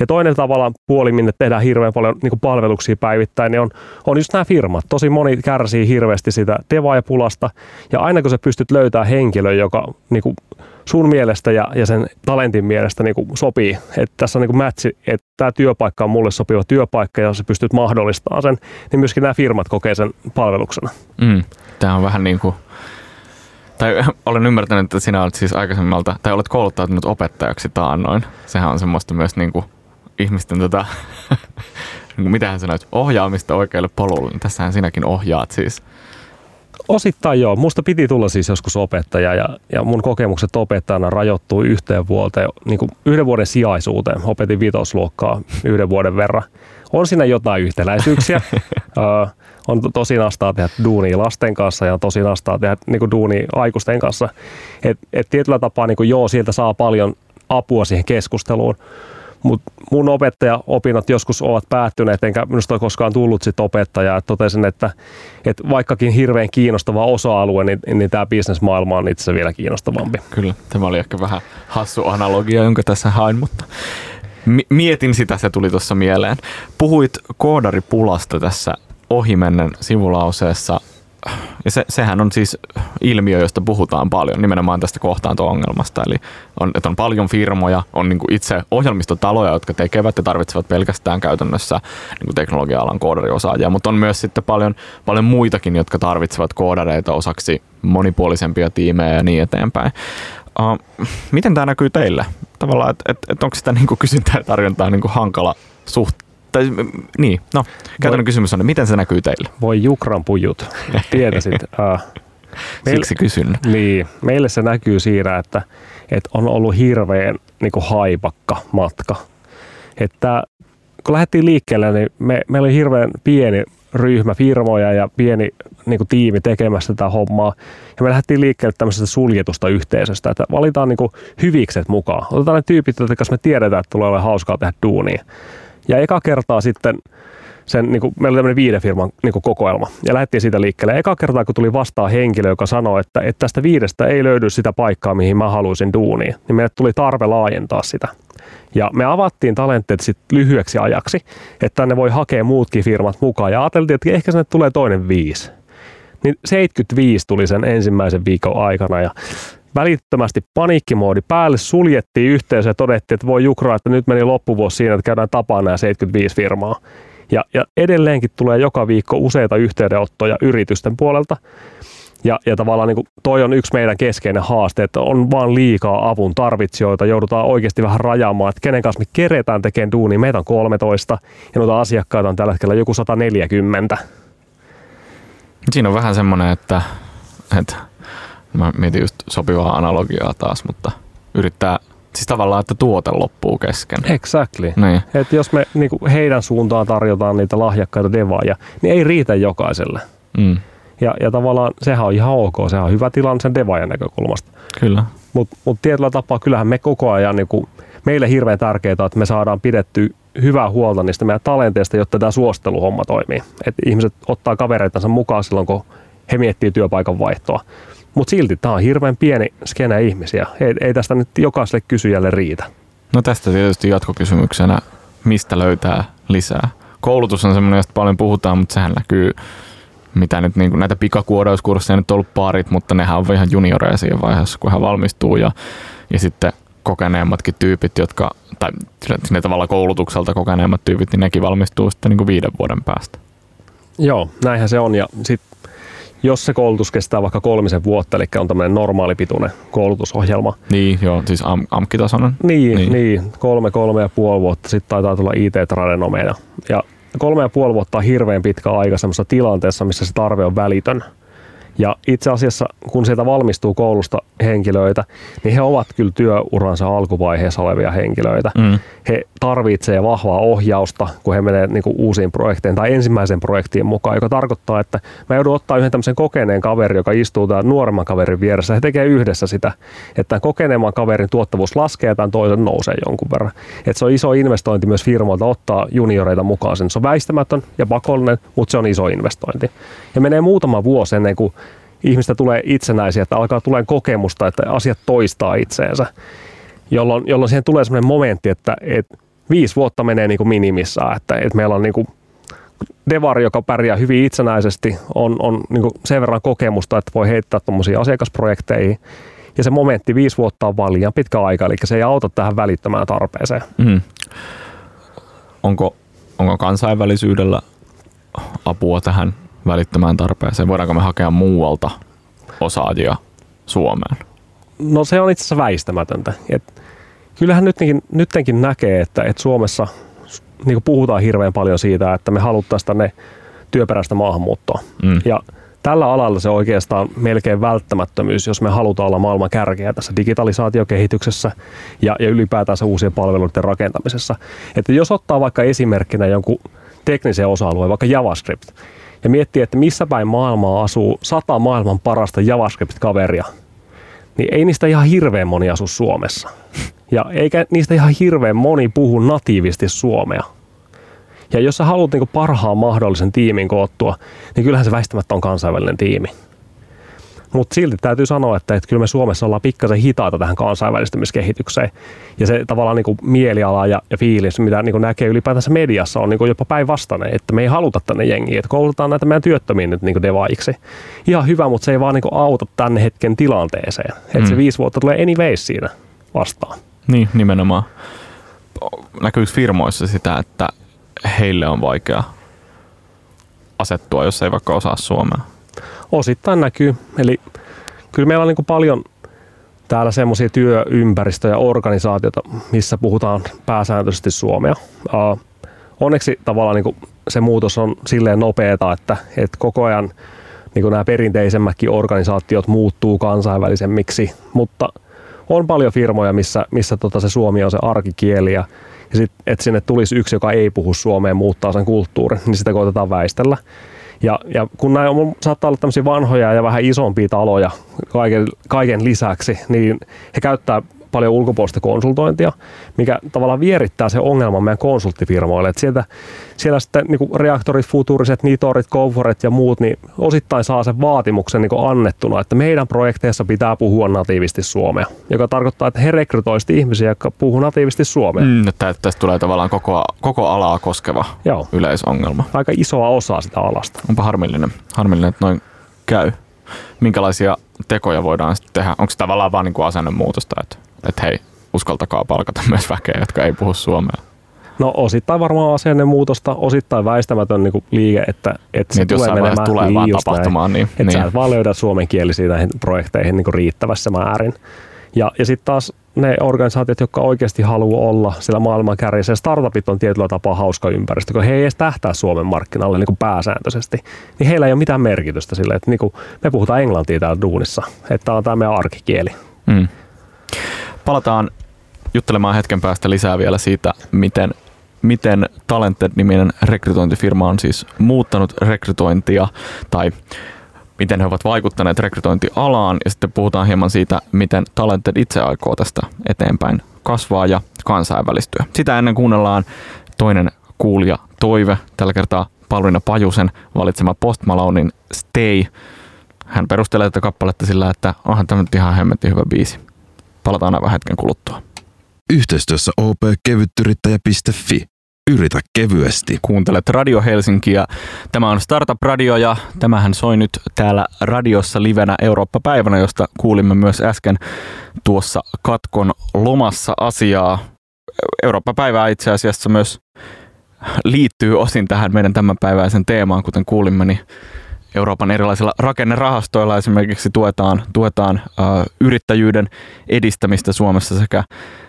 Ja toinen tavallaan puoli, minne tehdään hirveän paljon niin kuin palveluksia päivittäin, niin on, on just nämä firmat. Tosi moni kärsii hirveästi sitä devaajapulasta. Ja aina kun sä pystyt löytämään henkilön, joka niin kuin sun mielestä ja, ja sen talentin mielestä niin kuin sopii, että tässä on niin kuin matchi, että tämä työpaikka on mulle sopiva työpaikka ja sä pystyt mahdollistamaan sen, niin myöskin nämä firmat kokee sen palveluksena. Mm. Tämä on vähän niin kuin tai [LAUGHS] olen ymmärtänyt, että sinä olet siis aikaisemmalta, tai olet kouluttautunut opettajaksi taannoin. Sehän on semmoista myös niin kuin ihmisten tota, [LAUGHS] niin mitähän sanoit, ohjaamista oikealle polulle. Niin tässähän sinäkin ohjaat siis. Osittain joo. Musta piti tulla siis joskus opettaja ja, ja mun kokemukset opettajana rajoittui yhteen vuoteen, niin kuin yhden vuoden sijaisuuteen. Opetin vitosluokkaa yhden vuoden verran. On siinä jotain yhtäläisyyksiä. [LAUGHS] on tosi nastaa tehdä duunia lasten kanssa ja tosi nastaa tehdä niin kuin duunia aikuisten kanssa. Et, et tietyllä tapaa niin kuin, joo, sieltä saa paljon apua siihen keskusteluun, mutta mun opettajaopinnot joskus ovat päättyneet, enkä minusta ole koskaan tullut sit opettajaa. Totesin, että, että vaikkakin hirveän kiinnostava osa-alue, niin, niin tämä bisnesmaailma on itse vielä kiinnostavampi. Kyllä, tämä oli ehkä vähän hassu analogia, jonka tässä hain, mutta mietin sitä, se tuli tuossa mieleen. Puhuit koodaripulasta tässä ohimennen sivulauseessa ja se, sehän on siis ilmiö, josta puhutaan paljon, nimenomaan tästä kohtaanto-ongelmasta. Eli on, että on paljon firmoja, on niin kuin itse ohjelmistotaloja, jotka tekevät ja tarvitsevat pelkästään käytännössä niin kuin teknologia-alan koodariosaajia, mutta on myös sitten paljon, paljon muitakin, jotka tarvitsevat koodareita osaksi monipuolisempia tiimejä ja niin eteenpäin. Uh, miten tämä näkyy teille? Tavallaan, että et, et onko sitä niin kysyntää ja tarjontaa niin kuin hankala suht, tai niin, no, käytännön Voi, kysymys on, miten se näkyy teille? Voi jukran pujut, tietäisit. uh, [LAUGHS] meille, Siksi kysyn. Niin, meille se näkyy siinä, että, että on ollut hirveän niin kuin haipakka matka. Että kun lähdettiin liikkeelle, niin me, meillä oli hirveän pieni ryhmä firmoja ja pieni niin kuin tiimi tekemässä tätä hommaa. Ja me lähdettiin liikkeelle tämmöisestä suljetusta yhteisöstä, että valitaan niin kuin hyvikset mukaan. Otetaan ne tyypit, jotka me tiedetään, että tulee olemaan hauskaa tehdä duunia. Ja eka kertaa sitten sen, niin kuin, meillä oli tämmöinen viiden firman niin kuin kokoelma ja lähdettiin siitä liikkeelle. Eka kertaa, kun tuli vastaan henkilö, joka sanoi, että, että tästä viidestä ei löydy sitä paikkaa, mihin mä haluaisin duuniin, niin meille tuli tarve laajentaa sitä. Ja me avattiin talentteet sitten lyhyeksi ajaksi, että ne voi hakea muutkin firmat mukaan. Ja ajateltiin, että ehkä sinne tulee toinen viisi. Niin 75 tuli sen ensimmäisen viikon aikana ja välittömästi paniikkimoodi päälle, suljettiin yhteensä ja todettiin, että voi jukraa, että nyt meni loppuvuosi siinä, että käydään tapaan nämä 75 firmaa. Ja, ja edelleenkin tulee joka viikko useita yhteydenottoja yritysten puolelta. Ja, ja tavallaan niin kuin toi on yksi meidän keskeinen haaste, että on vaan liikaa avun tarvitsijoita, joudutaan oikeasti vähän rajaamaan, että kenen kanssa me keretään tekemään duuni. Meitä on 13 ja noita asiakkaita on tällä hetkellä joku 140. Siinä on vähän semmoinen, että, että mä mietin just sopivaa analogiaa taas, mutta yrittää Siis tavallaan, että tuote loppuu kesken. Exactly. Niin. Et jos me niin kuin heidän suuntaan tarjotaan niitä lahjakkaita devaajia, niin ei riitä jokaiselle. Mm. Ja, ja tavallaan sehän on ihan ok, sehän on hyvä tilanne sen devaajan näkökulmasta. Kyllä. Mutta mut tietyllä tapaa kyllähän me koko ajan, niin kuin, meille hirveän tärkeää, että me saadaan pidetty hyvää huolta niistä meidän talenteista, jotta tämä suosteluhomma toimii. Että ihmiset ottaa kavereitansa mukaan silloin, kun he miettii työpaikan vaihtoa. Mutta silti tämä on hirveän pieni skene ihmisiä. Ei, ei tästä nyt jokaiselle kysyjälle riitä. No tästä tietysti jatkokysymyksenä, mistä löytää lisää? Koulutus on semmoinen, josta paljon puhutaan, mutta sehän näkyy, mitä nyt niin näitä pikakuodauskursseja nyt on ollut parit, mutta nehän on ihan junioreja siinä vaiheessa, kun hän valmistuu ja, ja sitten kokeneemmatkin tyypit, jotka, tai ne tavalla koulutukselta kokeneemmat tyypit, niin nekin valmistuu sitten niin kuin viiden vuoden päästä. Joo, näinhän se on. Ja sit jos se koulutus kestää vaikka kolmisen vuotta, eli on tämmöinen normaalipituinen koulutusohjelma. Niin, joo, siis am, amkkitasoinen. Niin, niin, niin, kolme, kolme ja puoli vuotta, sitten taitaa tulla IT-tradenomeja. Ja kolme ja puoli vuotta on hirveän pitkä aika semmoisessa tilanteessa, missä se tarve on välitön. Ja itse asiassa, kun sieltä valmistuu koulusta henkilöitä, niin he ovat kyllä työuransa alkuvaiheessa olevia henkilöitä. Mm. He tarvitsevat vahvaa ohjausta, kun he menevät niin uusiin projekteihin tai ensimmäiseen projektiin mukaan, joka tarkoittaa, että mä joudun ottaa yhden tämmöisen kokeneen kaverin, joka istuu tämän nuoremman kaverin vieressä. He tekee yhdessä sitä, että tämän kokeneemman kaverin tuottavuus laskee ja tämän toisen nousee jonkun verran. Että se on iso investointi myös firmoilta ottaa junioreita mukaan. Se on väistämätön ja pakollinen, mutta se on iso investointi. Ja menee muutama vuosi ennen kuin ihmistä tulee itsenäisiä, että alkaa tulee kokemusta, että asiat toistaa itseensä, jolloin, jolloin siihen tulee sellainen momentti, että, että viisi vuotta menee niin kuin minimissään, että, että meillä on niin kuin devari, joka pärjää hyvin itsenäisesti, on, on niin kuin sen verran kokemusta, että voi heittää tuommoisia asiakasprojekteihin, ja se momentti viisi vuotta on vaan liian pitkä aika, eli se ei auta tähän välittömään tarpeeseen. Mm. Onko, onko kansainvälisyydellä apua tähän välittömään tarpeeseen? Voidaanko me hakea muualta osaajia Suomeen? No se on itse asiassa väistämätöntä. Et kyllähän nytkin, nytkin näkee, että, että Suomessa niin puhutaan hirveän paljon siitä, että me haluttaisiin tänne työperäistä maahanmuuttoa. Mm. Ja tällä alalla se oikeastaan melkein välttämättömyys, jos me halutaan olla maailman kärkeä tässä digitalisaatiokehityksessä ja, ja ylipäätään uusien palveluiden rakentamisessa. Että jos ottaa vaikka esimerkkinä jonkun teknisen osa-alueen, vaikka JavaScript, ja miettii, että missä päin maailmaa asuu sata maailman parasta JavaScript-kaveria, niin ei niistä ihan hirveän moni asu Suomessa. Ja eikä niistä ihan hirveän moni puhu natiivisti suomea. Ja jos sä haluat niin parhaan mahdollisen tiimin koottua, niin kyllähän se väistämättä on kansainvälinen tiimi. Mutta silti täytyy sanoa, että, että kyllä me Suomessa ollaan pikkasen hitaita tähän kansainvälistymiskehitykseen. Ja se tavallaan niin kuin mieliala ja, ja fiilis, mitä niin kuin näkee ylipäätänsä mediassa, on niin kuin jopa päinvastainen, että me ei haluta tänne jengiä, että koulutetaan näitä meidän työttömiä nyt niin kuin devaiksi. Ihan hyvä, mutta se ei vaan niin kuin auta tänne hetken tilanteeseen. Että mm. se viisi vuotta tulee anyways siinä vastaan. Niin, nimenomaan. Näkyykö firmoissa sitä, että heille on vaikea asettua, jos ei vaikka osaa suomea? Osittain näkyy. Eli kyllä meillä on niin paljon täällä semmoisia työympäristöjä organisaatioita, missä puhutaan pääsääntöisesti suomea. Uh, onneksi tavallaan niin se muutos on silleen nopeeta, että, että koko ajan niin nämä perinteisemmätkin organisaatiot muuttuu kansainvälisemmiksi, mutta on paljon firmoja, missä, missä tota se suomi on se arkikieli ja, ja sit, että sinne tulisi yksi, joka ei puhu suomeen, muuttaa sen kulttuurin, niin sitä koitetaan väistellä. Ja, ja kun nämä on, saattaa olla tämmöisiä vanhoja ja vähän isompia taloja kaiken, kaiken lisäksi, niin he käyttää paljon ulkopuolista konsultointia, mikä tavallaan vierittää se ongelma meidän konsulttifirmoille. Että sieltä, siellä sitten niin reaktorit, futuriset, nitorit, kouforet ja muut, niin osittain saa sen vaatimuksen niin annettuna, että meidän projekteissa pitää puhua natiivisti suomea, joka tarkoittaa, että he rekrytoisivat ihmisiä, jotka puhuu natiivisti suomea. Mm, että tästä tulee tavallaan koko, koko alaa koskeva Joo. yleisongelma. Aika isoa osaa sitä alasta. Onpa harmillinen, harmillinen että noin käy. Minkälaisia tekoja voidaan sitten tehdä? Onko se tavallaan vaan niin asennemuutosta, että, että hei, uskaltakaa palkata myös väkeä, jotka ei puhu suomea? No osittain varmaan asennemuutosta, osittain väistämätön niin liike, että, että se niin, tulee menemään tulee niin, vaan tapahtumaan. Näin, niin, että niin. sä et vaan löydä suomenkielisiä näihin projekteihin niin riittävässä määrin. Ja, ja sitten taas ne organisaatiot, jotka oikeasti haluaa olla siellä maailman kärjessä, startupit on tietyllä tapaa hauska ympäristö, kun he ei edes tähtää Suomen markkinalle niin kuin pääsääntöisesti, niin heillä ei ole mitään merkitystä sille, että niin kuin me puhutaan englantia täällä duunissa, että tämä on tämä meidän arkikieli. Mm. Palataan juttelemaan hetken päästä lisää vielä siitä, miten miten Talented-niminen rekrytointifirma on siis muuttanut rekrytointia tai miten he ovat vaikuttaneet rekrytointialaan ja sitten puhutaan hieman siitä, miten Talented itse aikoo tästä eteenpäin kasvaa ja kansainvälistyä. Sitä ennen kuunnellaan toinen kuulija toive, tällä kertaa Pauliina Pajusen valitsema Post Malonein Stay. Hän perustelee tätä kappaletta sillä, että onhan tämä nyt ihan hemmetin hyvä biisi. Palataan aivan hetken kuluttua. Yhteistyössä opkevyttyrittäjä.fi Yritä kevyesti. Kuuntelet Radio Helsinkiä. Tämä on Startup Radio ja tämähän soi nyt täällä radiossa livenä Eurooppa-päivänä, josta kuulimme myös äsken tuossa katkon lomassa asiaa. Eurooppa-päivää itse asiassa myös liittyy osin tähän meidän tämänpäiväisen teemaan, kuten kuulimme, niin Euroopan erilaisilla rakennerahastoilla esimerkiksi tuetaan, tuetaan äh, yrittäjyyden edistämistä Suomessa sekä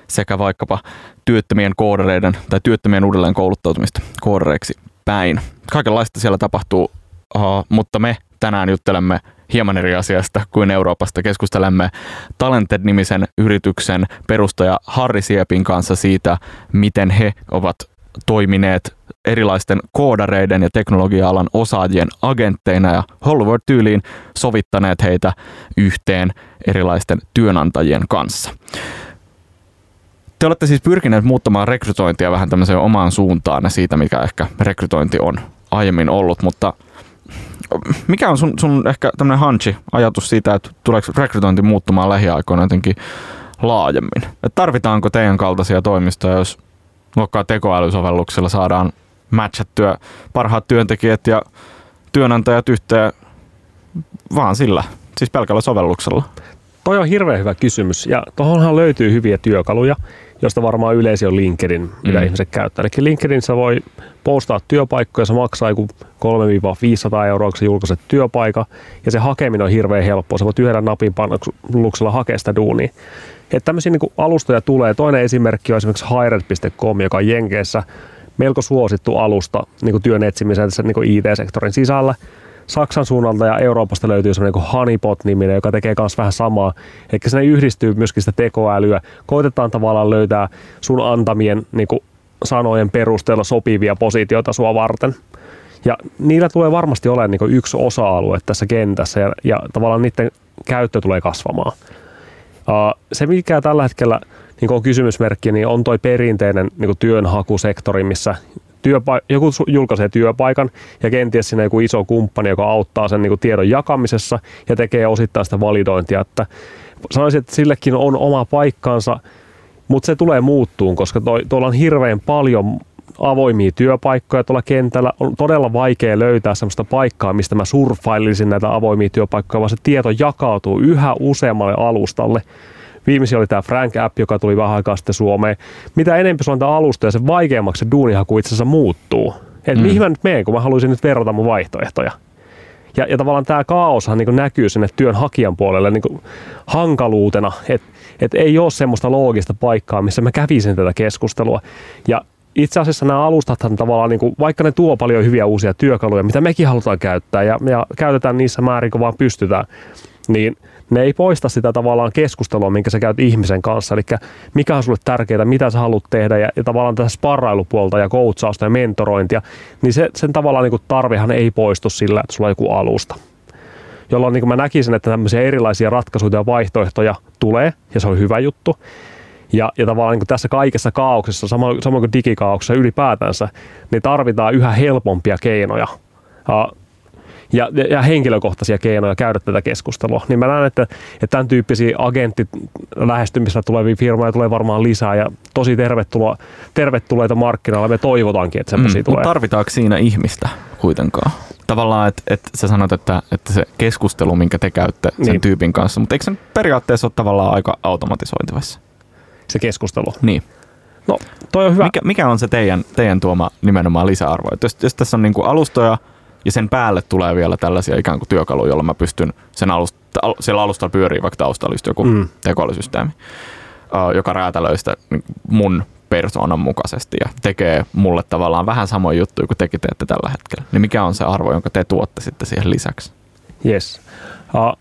sekä vaikkapa työttömien koodareiden tai työttömien uudelleen kouluttautumista koodareiksi päin. Kaikenlaista siellä tapahtuu, uh, mutta me tänään juttelemme hieman eri asiasta kuin Euroopasta. Keskustelemme Talented-nimisen yrityksen perustaja Harri Siepin kanssa siitä, miten he ovat toimineet erilaisten koodareiden ja teknologia-alan osaajien agentteina ja Hollywood-tyyliin sovittaneet heitä yhteen erilaisten työnantajien kanssa. Te olette siis pyrkineet muuttamaan rekrytointia vähän tämmöiseen omaan suuntaan ja siitä, mikä ehkä rekrytointi on aiemmin ollut, mutta mikä on sun, sun ehkä tämmöinen hanchi ajatus siitä, että tuleeko rekrytointi muuttumaan lähiaikoina jotenkin laajemmin? Et tarvitaanko teidän kaltaisia toimistoja, jos luokkaa tekoälysovelluksella saadaan matchattyä parhaat työntekijät ja työnantajat yhteen vaan sillä, siis pelkällä sovelluksella? Toi on hirveän hyvä kysymys ja tuohonhan löytyy hyviä työkaluja josta varmaan yleisin on LinkedIn, mitä mm. ihmiset käyttää. Eli LinkedInissa voi postaa työpaikkoja, se maksaa joku 3-500 euroa, kun se julkaiset työpaikka, ja se hakeminen on hirveän helppoa. Se voit yhdellä napin pannuksella hakea sitä duunia. Että tämmöisiä niin alustoja tulee. Toinen esimerkki on esimerkiksi hired.com, joka on Jenkeissä melko suosittu alusta niin työn etsimisen niin IT-sektorin sisällä. Saksan suunnalta ja Euroopasta löytyy semmoinen kuin Honeypot-niminen, joka tekee myös vähän samaa. Eli sinne yhdistyy myöskin sitä tekoälyä. Koitetaan tavallaan löytää sun antamien niin kuin sanojen perusteella sopivia positioita sua varten. Ja niillä tulee varmasti olemaan niin yksi osa-alue tässä kentässä ja, ja tavallaan niiden käyttö tulee kasvamaan. Se, mikä tällä hetkellä niin on kysymysmerkki, niin on toi perinteinen niin työnhakusektori, missä työpa- joku julkaisee työpaikan ja kenties siinä joku iso kumppani, joka auttaa sen niin tiedon jakamisessa ja tekee osittain sitä validointia. Että sanoisin, että sillekin on oma paikkansa, mutta se tulee muuttuun, koska toi, tuolla on hirveän paljon avoimia työpaikkoja tuolla kentällä. On todella vaikea löytää sellaista paikkaa, mistä mä surfailisin näitä avoimia työpaikkoja, vaan se tieto jakautuu yhä useammalle alustalle. Viimeisin oli tämä Frank-app, joka tuli vähän aikaa sitten Suomeen. Mitä enemmän se on tämä alusta ja se vaikeammaksi se duunihaku itse asiassa muuttuu. Että mm. mihin mä nyt menen, kun mä haluaisin nyt verrata mun vaihtoehtoja. Ja, ja tavallaan tämä kaoshan niin näkyy sinne työnhakijan puolelle niin hankaluutena, että et ei ole semmoista loogista paikkaa, missä mä kävisin tätä keskustelua. Ja itse asiassa nämä alustathan tavallaan, niin kuin, vaikka ne tuo paljon hyviä uusia työkaluja, mitä mekin halutaan käyttää ja, ja käytetään niissä määrin, kun vaan pystytään, niin – ne ei poista sitä tavallaan keskustelua, minkä sä käyt ihmisen kanssa. Eli mikä on sulle tärkeää, mitä sä haluat tehdä ja, ja tavallaan tässä sparrailupuolta ja coachausta ja mentorointia, niin se, sen tavallaan niin kuin tarvehan ei poistu sillä, että sulla on joku alusta. jolloin niin mä näkisin, että tämmöisiä erilaisia ratkaisuja ja vaihtoehtoja tulee, ja se on hyvä juttu. Ja, ja tavallaan niin kuin tässä kaikessa kaauksessa, samoin, samoin kuin digikaauksessa ylipäätänsä, niin tarvitaan yhä helpompia keinoja ja, ja henkilökohtaisia keinoja käydä tätä keskustelua. Niin mä näen, että, että tämän tyyppisiä agentit lähestymisellä tulevia firmoja tulee varmaan lisää ja tosi tervetuloa, tervetulleita markkinoilla. Me toivotaankin, että semmoisia mm, tulee. Mutta tarvitaanko siinä ihmistä kuitenkaan? Tavallaan, että, että sä sanot, että, että se keskustelu, minkä te käytte sen niin. tyypin kanssa, mutta eikö se periaatteessa ole tavallaan aika automatisoitivassa? Se keskustelu? Niin. No, toi on hyvä. Mikä, mikä on se teidän, teidän tuoma nimenomaan lisäarvo? Jos, jos tässä on niin kuin alustoja, ja sen päälle tulee vielä tällaisia ikään kuin työkaluja, joilla mä pystyn sen alusta, siellä alustalla pyörii vaikka taustalla just joku mm. tekoälysysteemi, joka räätälöi sitä niin mun persoonan mukaisesti ja tekee mulle tavallaan vähän samoin juttuja kuin tekin teette tällä hetkellä. Niin mikä on se arvo, jonka te tuotte sitten siihen lisäksi? Yes. Uh,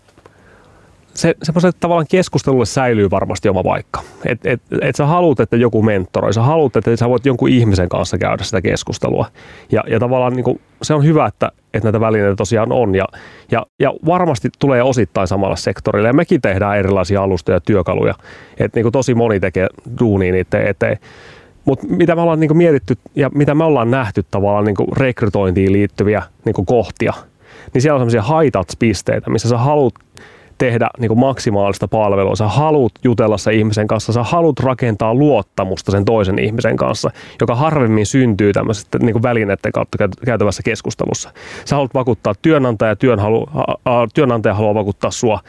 se, semmoiselle tavallaan keskustelulle säilyy varmasti oma paikka. Et, et, et sä haluat, että joku mentoroi, sä haluat, että sä voit jonkun ihmisen kanssa käydä sitä keskustelua. Ja, ja tavallaan niin kuin, se on hyvä, että, että näitä välineitä tosiaan on. Ja, ja, ja varmasti tulee osittain samalla sektorilla. Ja mekin tehdään erilaisia alustoja ja työkaluja. Että niin tosi moni tekee duunia niiden eteen. Mutta mitä me ollaan niin mietitty ja mitä me ollaan nähty tavallaan niin rekrytointiin liittyviä niin kohtia, niin siellä on sellaisia high missä sä haluat tehdä niin kuin maksimaalista palvelua. Sä haluat jutella sen ihmisen kanssa, sä haluat rakentaa luottamusta sen toisen ihmisen kanssa, joka harvemmin syntyy tämmöisestä niin kuin välineiden kautta käytävässä keskustelussa. Sä haluat vakuuttaa työnantaja, työn halu, työnantaja haluaa vakuuttaa sua.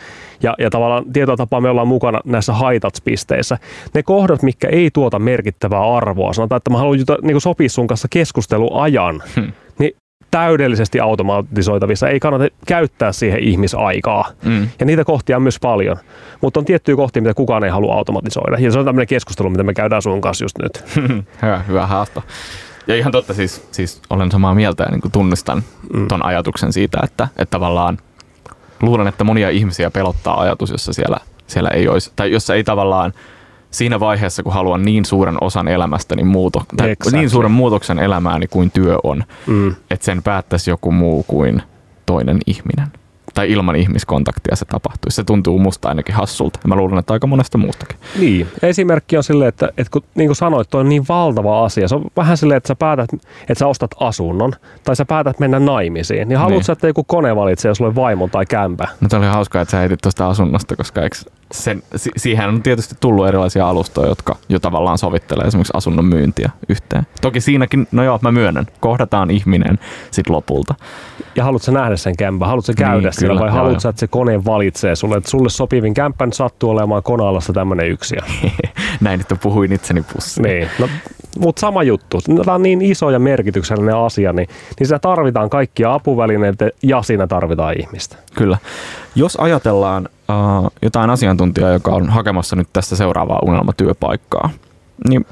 Ja, ja tavallaan tietyllä tapaa me ollaan mukana näissä haitatspisteissä. Ne kohdat, mikä ei tuota merkittävää arvoa, sanotaan, että mä haluan niin sopia sun kanssa keskusteluajan, hmm täydellisesti automatisoitavissa. Ei kannata käyttää siihen ihmisaikaa. Mm. Ja niitä kohtia on myös paljon. Mutta on tiettyjä kohtia, mitä kukaan ei halua automatisoida. Ja se on tämmöinen keskustelu, mitä me käydään sun kanssa just nyt. [LAUGHS] hyvä, hyvä haasto. Ja ihan totta, siis, siis olen samaa mieltä ja niin kuin tunnistan mm. ton ajatuksen siitä, että, että tavallaan luulen, että monia ihmisiä pelottaa ajatus, jossa siellä, siellä ei olisi, tai jossa ei tavallaan siinä vaiheessa, kun haluan niin suuren osan elämästäni muuto, tai exactly. niin suuren muutoksen elämääni kuin työ on, mm. että sen päättäisi joku muu kuin toinen ihminen tai ilman ihmiskontaktia se tapahtuisi. Se tuntuu musta ainakin hassulta. Mä luulen, että aika monesta muustakin. Niin. Esimerkki on silleen, että, että kun, niin kuin sanoit, toi on niin valtava asia. Se on vähän silleen, että sä päätät, että sä ostat asunnon tai sä päätät mennä naimisiin. Niin haluatko niin. että joku kone valitsee sulle vaimon tai kämpä? No oli hauskaa, että sä heitit tuosta asunnosta, koska eikö sen, si- siihen on tietysti tullut erilaisia alustoja, jotka jo tavallaan sovittelee esimerkiksi asunnon myyntiä yhteen. Toki siinäkin, no joo, mä myönnän, kohdataan ihminen sit lopulta. Ja haluatko nähdä sen kämpän? Haluatko käydä niin, siellä vai haluatko että se kone valitsee sulle, että sulle sopivin kämpän sattuu olemaan Konaalassa tämmöinen yksi. [LAUGHS] Näin nyt puhuin itseni pussiin. Niin, no, mutta sama juttu. Tämä on niin iso ja merkityksellinen asia, niin, niin sitä tarvitaan kaikkia apuvälineitä ja siinä tarvitaan ihmistä. Kyllä. Jos ajatellaan uh, jotain asiantuntijaa, joka on hakemassa nyt tästä seuraavaa unelmatyöpaikkaa, niin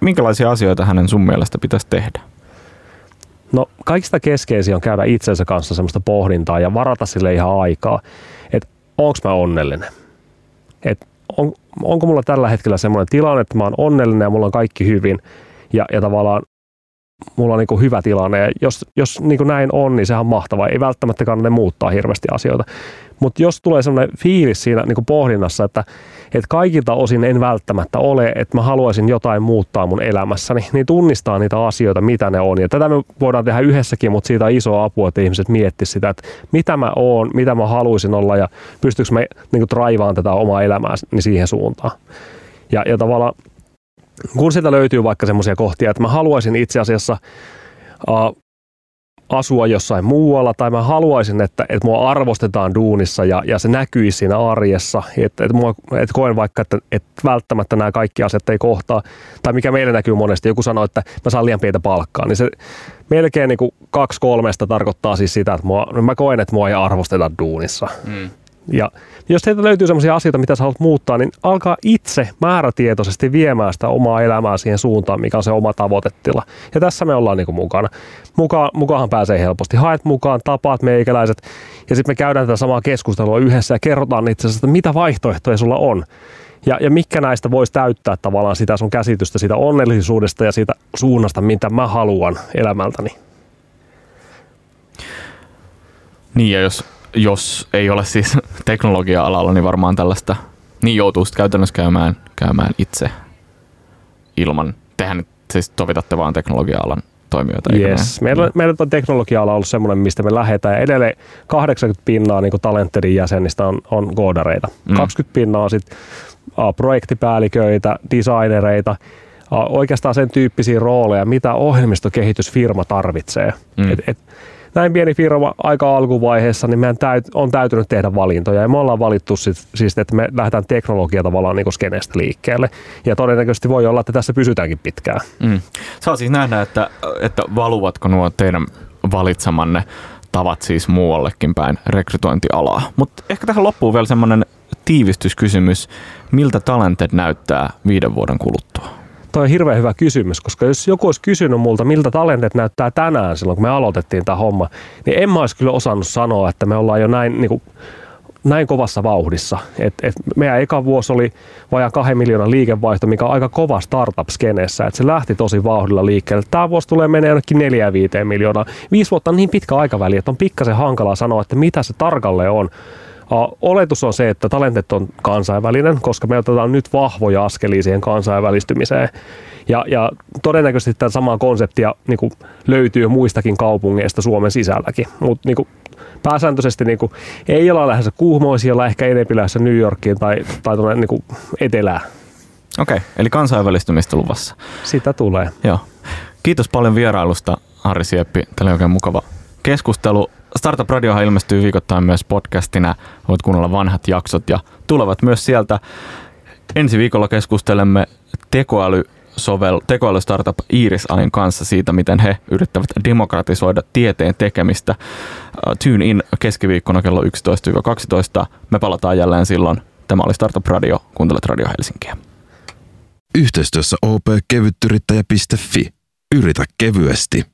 minkälaisia asioita hänen sun mielestä pitäisi tehdä? No kaikista keskeisiä on käydä itsensä kanssa semmoista pohdintaa ja varata sille ihan aikaa, että onko mä onnellinen. Et on, onko mulla tällä hetkellä semmoinen tilanne, että mä oon onnellinen ja mulla on kaikki hyvin ja, ja tavallaan mulla on niin hyvä tilanne. Ja jos, jos niin näin on, niin sehän on mahtavaa. Ei välttämättä kannata muuttaa hirveästi asioita. Mutta jos tulee sellainen fiilis siinä niin pohdinnassa, että, että kaikilta osin en välttämättä ole, että mä haluaisin jotain muuttaa mun elämässäni, niin tunnistaa niitä asioita, mitä ne on. Ja tätä me voidaan tehdä yhdessäkin, mutta siitä on iso apu, että ihmiset miettisivät sitä, että mitä mä oon, mitä mä haluaisin olla ja pystyykö mä niin traivaan tätä omaa elämää niin siihen suuntaan. Ja, ja tavallaan kun sieltä löytyy vaikka semmoisia kohtia, että mä haluaisin itse asiassa uh, asua jossain muualla tai mä haluaisin, että, että mua arvostetaan duunissa ja, ja se näkyisi siinä arjessa, että, että, mua, että koen vaikka, että, että välttämättä nämä kaikki asiat ei kohtaa, tai mikä meille näkyy monesti, joku sanoo, että mä saan liian pientä palkkaa, niin se melkein niin kuin kaksi kolmesta tarkoittaa siis sitä, että mua, mä koen, että mua ei arvosteta duunissa. Mm. Ja jos teiltä löytyy sellaisia asioita, mitä sä haluat muuttaa, niin alkaa itse määrätietoisesti viemään sitä omaa elämää siihen suuntaan, mikä on se oma tavoitetila. Ja tässä me ollaan niin kuin mukana. Muka, mukahan pääsee helposti. Haet mukaan, tapaat meikäläiset ja sitten me käydään tätä samaa keskustelua yhdessä ja kerrotaan itse asiassa, että mitä vaihtoehtoja sulla on. Ja, ja mikä näistä voisi täyttää tavallaan sitä sun käsitystä siitä onnellisuudesta ja siitä suunnasta, mitä mä haluan elämältäni. Niin ja jos jos ei ole siis [LAUGHS] teknologia-alalla, niin varmaan tällaista niin joutuu sitten käytännössä käymään, käymään itse ilman, tehän siis sovitatte vaan teknologia-alan toimijoita. Yes. Meillä, meillä on teknologia-ala ollut semmoinen, mistä me lähdetään. Edelleen 80 pinnaa niin Talentedin jäsenistä on, on koodareita. Mm. 20 pinnaa on sitten projektipäälliköitä, designereita, oikeastaan sen tyyppisiä rooleja, mitä ohjelmistokehitysfirma tarvitsee. Mm. Et, et, näin pieni firma aika alkuvaiheessa, niin meidän täyt, on täytynyt tehdä valintoja. Ja me ollaan valittu sit, siis, että me lähdetään teknologia tavallaan niin skenestä liikkeelle. Ja todennäköisesti voi olla, että tässä pysytäänkin pitkään. Mm. Saa siis nähdä, että, että valuvatko nuo teidän valitsemanne tavat siis muuallekin päin rekrytointialaa. Mutta ehkä tähän loppuu vielä semmoinen tiivistyskysymys. Miltä Talented näyttää viiden vuoden kuluttua? Toi on hirveän hyvä kysymys, koska jos joku olisi kysynyt multa, miltä talentet näyttää tänään silloin, kun me aloitettiin tämä homma, niin en mä olisi kyllä osannut sanoa, että me ollaan jo näin, niin kuin, näin kovassa vauhdissa. Et, et meidän eka vuosi oli vajaan kahden miljoonan liikevaihto, mikä on aika kova startup-skeneessä. Et se lähti tosi vauhdilla liikkeelle. Tämä vuosi tulee menee jonnekin 4-5 miljoonaa. Viisi vuotta on niin pitkä aikaväli, että on pikkasen hankalaa sanoa, että mitä se tarkalleen on. Oletus on se, että talentet on kansainvälinen, koska me otetaan nyt vahvoja askelia siihen kansainvälistymiseen. Ja, ja todennäköisesti tätä samaa konseptia niin kuin, löytyy muistakin kaupungeista Suomen sisälläkin. Mutta niin pääsääntöisesti niin kuin, ei olla lähdössä kuhmoisia, olla ehkä enempi lähdössä New Yorkiin tai, tai tuonne niin kuin, etelään. Okei, okay, eli kansainvälistymistä luvassa. Sitä tulee. Joo. Kiitos paljon vierailusta, Harri Sieppi. Tämä oli oikein mukava keskustelu. Startup Radio ilmestyy viikoittain myös podcastina. Voit kuunnella vanhat jaksot ja tulevat myös sieltä. Ensi viikolla keskustelemme tekoäly sovel, tekoälystartup Irisain kanssa siitä, miten he yrittävät demokratisoida tieteen tekemistä. Uh, tune in keskiviikkona kello 11-12. Me palataan jälleen silloin. Tämä oli Startup Radio. Kuuntelet Radio Helsinkiä. Yhteistyössä opkevyttyrittäjä.fi. Yritä kevyesti.